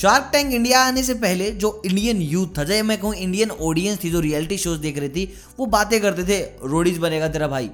Shark tank India आने से पहले जो इंडियन यूथ था, जैसे मैं कहूँ इंडियन ऑडियंस थी, जो रियलिटी शोज़ देख रही थी, वो बातें करते थे रोडीज बनेगा तेरा भाई।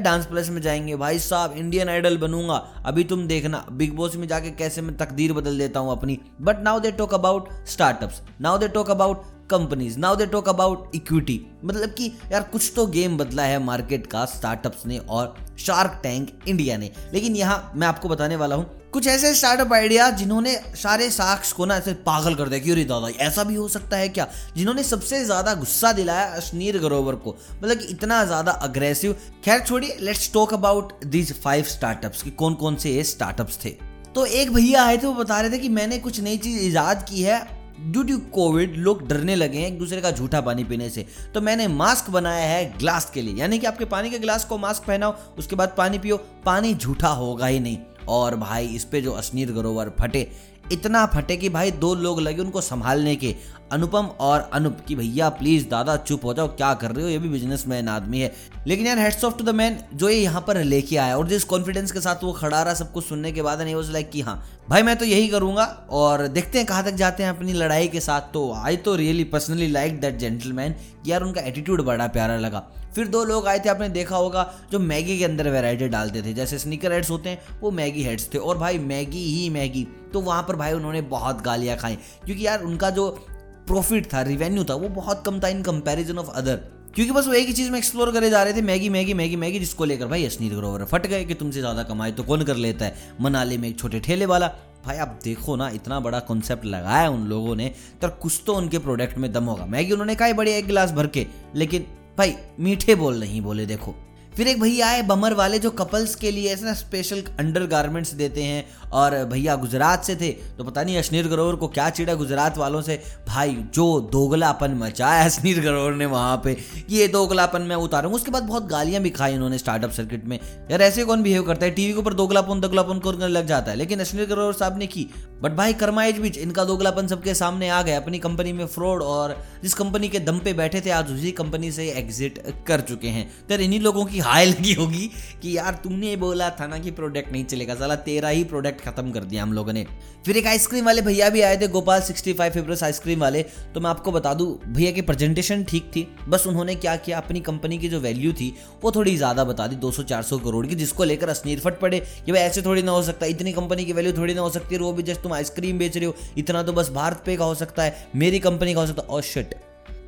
डांस प्लस में जाएँगे, भाई साहब इंडियन आइडल बनूँगा। अभी तुम देखना बिग बॉस में जाके कैसे मैं तकदीर बदल देता हूँ अपनी। But now they talk about startups now they talk about companies now they talk about equity मतलब कि यार कुछ तो गेम बदला है मार्केट का स्टार्टअप्स ने और शार्क टैंक इंडिया ने। लेकिन यहाँ मैं आपको बताने वाला हूँ, कुछ ऐसे स्टार्टअप आइडिया जिन्होंने सारे साक्ष को ना ऐसे पागल कर दिया क्यों दादा, ऐसा भी हो सकता है क्या? जिन्होंने सबसे ज़्यादा गुस्सा दिलाया अश्नीर ग्रोवर को। मतलब कि इतना ज़्यादा अग्रेसिव खैर छोड़िए let's talk about these five startups कि कौन कौन से ये स्टार्टअप्स थे। तो एक भैया आए थे, वो बता रहे थे कि मैंने कुछ नई चीज़ ईजाद की है। ड्यू टू कोविड लोग डरने लगे हैं एक दूसरे का झूठा पानी पीने से। तो मैंने मास्क बनाया है ग्लास के लिए। यानी कि आपके पानी के ग्लास को मास्क पहनाओ, उसके बाद पानी पियो। पानी झूठा होगा ही नहीं। और भाई, इस पे जो अश्नीर गरोवर फटे, इतना फटे कि भाई दो लोग लगे उनको संभालने के। अनुपम और अनुप की, भैया प्लीज़ दादा, चुप हो जाओ, क्या कर रहे हो? ये भी बिजनेसमैन आदमी है। लेकिन यार hats off to the man जो ये यहाँ पर लेके आया और जिस कॉन्फिडेंस के साथ वो खड़ा रहा, सब कुछ सुनने के बाद नहीं लाइक कि हाँ भाई, मैं तो यही करूँगा और देखते हैं कहाँ तक जाते हैं अपनी लड़ाई के साथ। तो आई तो really personally like that gentleman यार, उनका एटीट्यूड बड़ा प्यारा लगा। फिर दो लोग आए थे, आपने देखा होगा, जो मैगी के अंदर वेराइटी डालते थे। जैसे स्निकर हेड्स होते हैं, वो मैगी हेड्स थे और भाई, मैगी ही मैगी। तो वहाँ पर भाई, उन्होंने बहुत गालियाँ खाई। क्योंकि यार, उनका जो प्रॉफिट था रिवेन्यू था, वो बहुत कम था इन कंपैरिजन ऑफ़ अदर क्योंकि बस वो एक ही चीज़ में एक्सप्लोर करे जा रहे थे, मैगी मैगी मैगी मैगी, जिसको लेकर भाई अश्नीत ग्रोवर फट गए कि तुमसे ज़्यादा कमाए तो कौन कर लेता है? मनाली में एक छोटे ठेले वाला। भाई आप देखो ना, इतना बड़ा कॉन्सेप्ट लगाया उन लोगों ने तो कुछ तो उनके प्रोडक्ट में दम होगा। मैगी उन्होंने कहा बड़ी एक गिलास भर के। लेकिन भाई मीठे बोल नहीं बोले, देखो। फिर एक भैया आए बमर वाले जो कपल्स के लिए ऐसे ना स्पेशल अंडर गारमेंट्स देते हैं और भैया गुजरात से थे तो पता नहीं अश्नीर गरोवर को क्या चिड़ा गुजरात वालों से, भाई, जो दोगलापन मचाया अश्नीर गरोवर ने वहाँ पे, ये दोगलापन मैं उतारूँगा। उसके बाद बहुत गालियाँ भी खाई उन्होंने स्टार्टअप सर्किट में। यार ऐसे कौन बिहेव करता है? टीवी के ऊपर दोगलापन दोगलापन करने लग जाता है, लेकिन अश्नीर गरोवर साहब ने की बट भाई कर्माइज बीच इनका दोगलापन सबके सामने आ गया अपनी कंपनी में फ्रॉड और जिस कंपनी के दम पे बैठे थे आज उसी कंपनी से एग्जिट कर चुके हैं तो इन्हीं लोगों की हाई लगी होगी कि यार तुमने बोला था ना कि प्रोडक्ट नहीं चलेगा साला तेरा ही प्रोडक्ट खत्म कर दिया हम लोगों ने फिर एक आइसक्रीम वाले भैया भी आए थे गोपाल 65 फेवरेट आइसक्रीम वाले तो मैं आपको बता दूँ भैया की प्रेजेंटेशन ठीक थी बस उन्होंने क्या किया अपनी कंपनी की जो वैल्यू थी वो थोड़ी ज़्यादा बता दी 200-400 करोड़ की जिसको लेकर असनीर फट पड़े कि भाई ऐसे थोड़ी ना हो सकता इतनी कंपनी की वैल्यू थोड़ी ना हो सकती है वो भी जस्ट तुम आइसक्रीम बेच रहे हो इतना तो बस भारत पे का हो सकता है मेरी कंपनी का हो सकता है। और शिट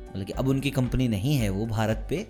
मतलब कि अब उनकी कंपनी नहीं है वो भारत पे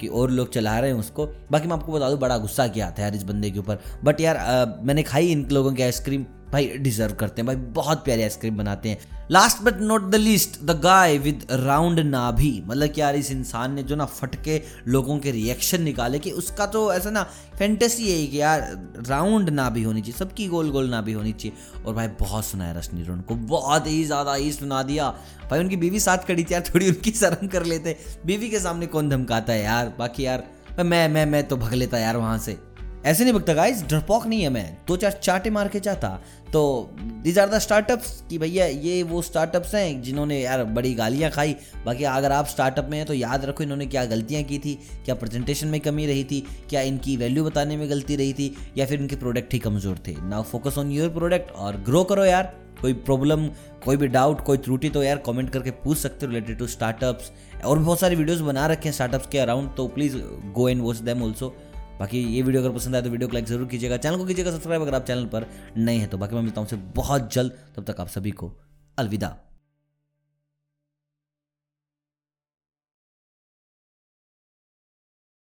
कि और लोग चला रहे हैं उसको। बाकी मैं आपको बता दूँ बड़ा गुस्सा किया था यार इस बंदे के ऊपर। बट यार आ, मैंने खाई इन लोगों की आइसक्रीम। भाई डिजर्व करते हैं। भाई, बहुत प्यारी आइसक्रीम बनाते हैं। Last but not the least the guy with round नाभि। मतलब कि यार, इस इंसान ने जो ना फटके लोगों के रिएक्शन निकाले कि उसका तो ऐसा ना फैंटेसी है कि यार राउंड नाभि होनी चाहिए। सबकी गोल गोल नाभि होनी चाहिए। और भाई, बहुत सुनाया रश्मि उनको बहुत ही ज़्यादा ही सुना दिया। भाई, उनकी बीवी साथ खड़ी थी यार, थोड़ी उनकी शर्म कर लेते बीवी के सामने कौन धमकाता है यार? बाकी यार, मैं मैं मैं तो भग लेता यार वहाँ से। ऐसे नहीं बकता गाइस डरपोक नहीं है मैं। दो चार चाटे मार के चाहता तो दीज आर द स्टार्टअप्स कि भैया, ये वो स्टार्टअप्स हैं जिन्होंने यार बड़ी गालियाँ खाई। बाकी अगर आप स्टार्टअप में हैं तो याद रखो इन्होंने क्या गलतियाँ की थी, क्या प्रेजेंटेशन में कमी रही थी, क्या इनकी वैल्यू बताने में गलती रही थी, या फिर इनके प्रोडक्ट ही कमज़ोर थे। Now focus on your product और ग्रो करो यार। कोई प्रॉब्लम कोई भी डाउट कोई त्रुटि तो यार कमेंट करके पूछ सकते हो रिलेटेड टू स्टार्टअप्स और भी बहुत सारी वीडियोस बना रखे हैं स्टार्टअप्स के अराउंड तो please go and watch them also बाकी ये वीडियो अगर पसंद आए तो वीडियो को लाइक ज़रूर कीजिएगा। चैनल को कीजिएगा सब्सक्राइब अगर आप चैनल पर नए हैं तो बाकी मैं मिलता हूँ बहुत जल्द। तब तक आप सभी को अलविदा।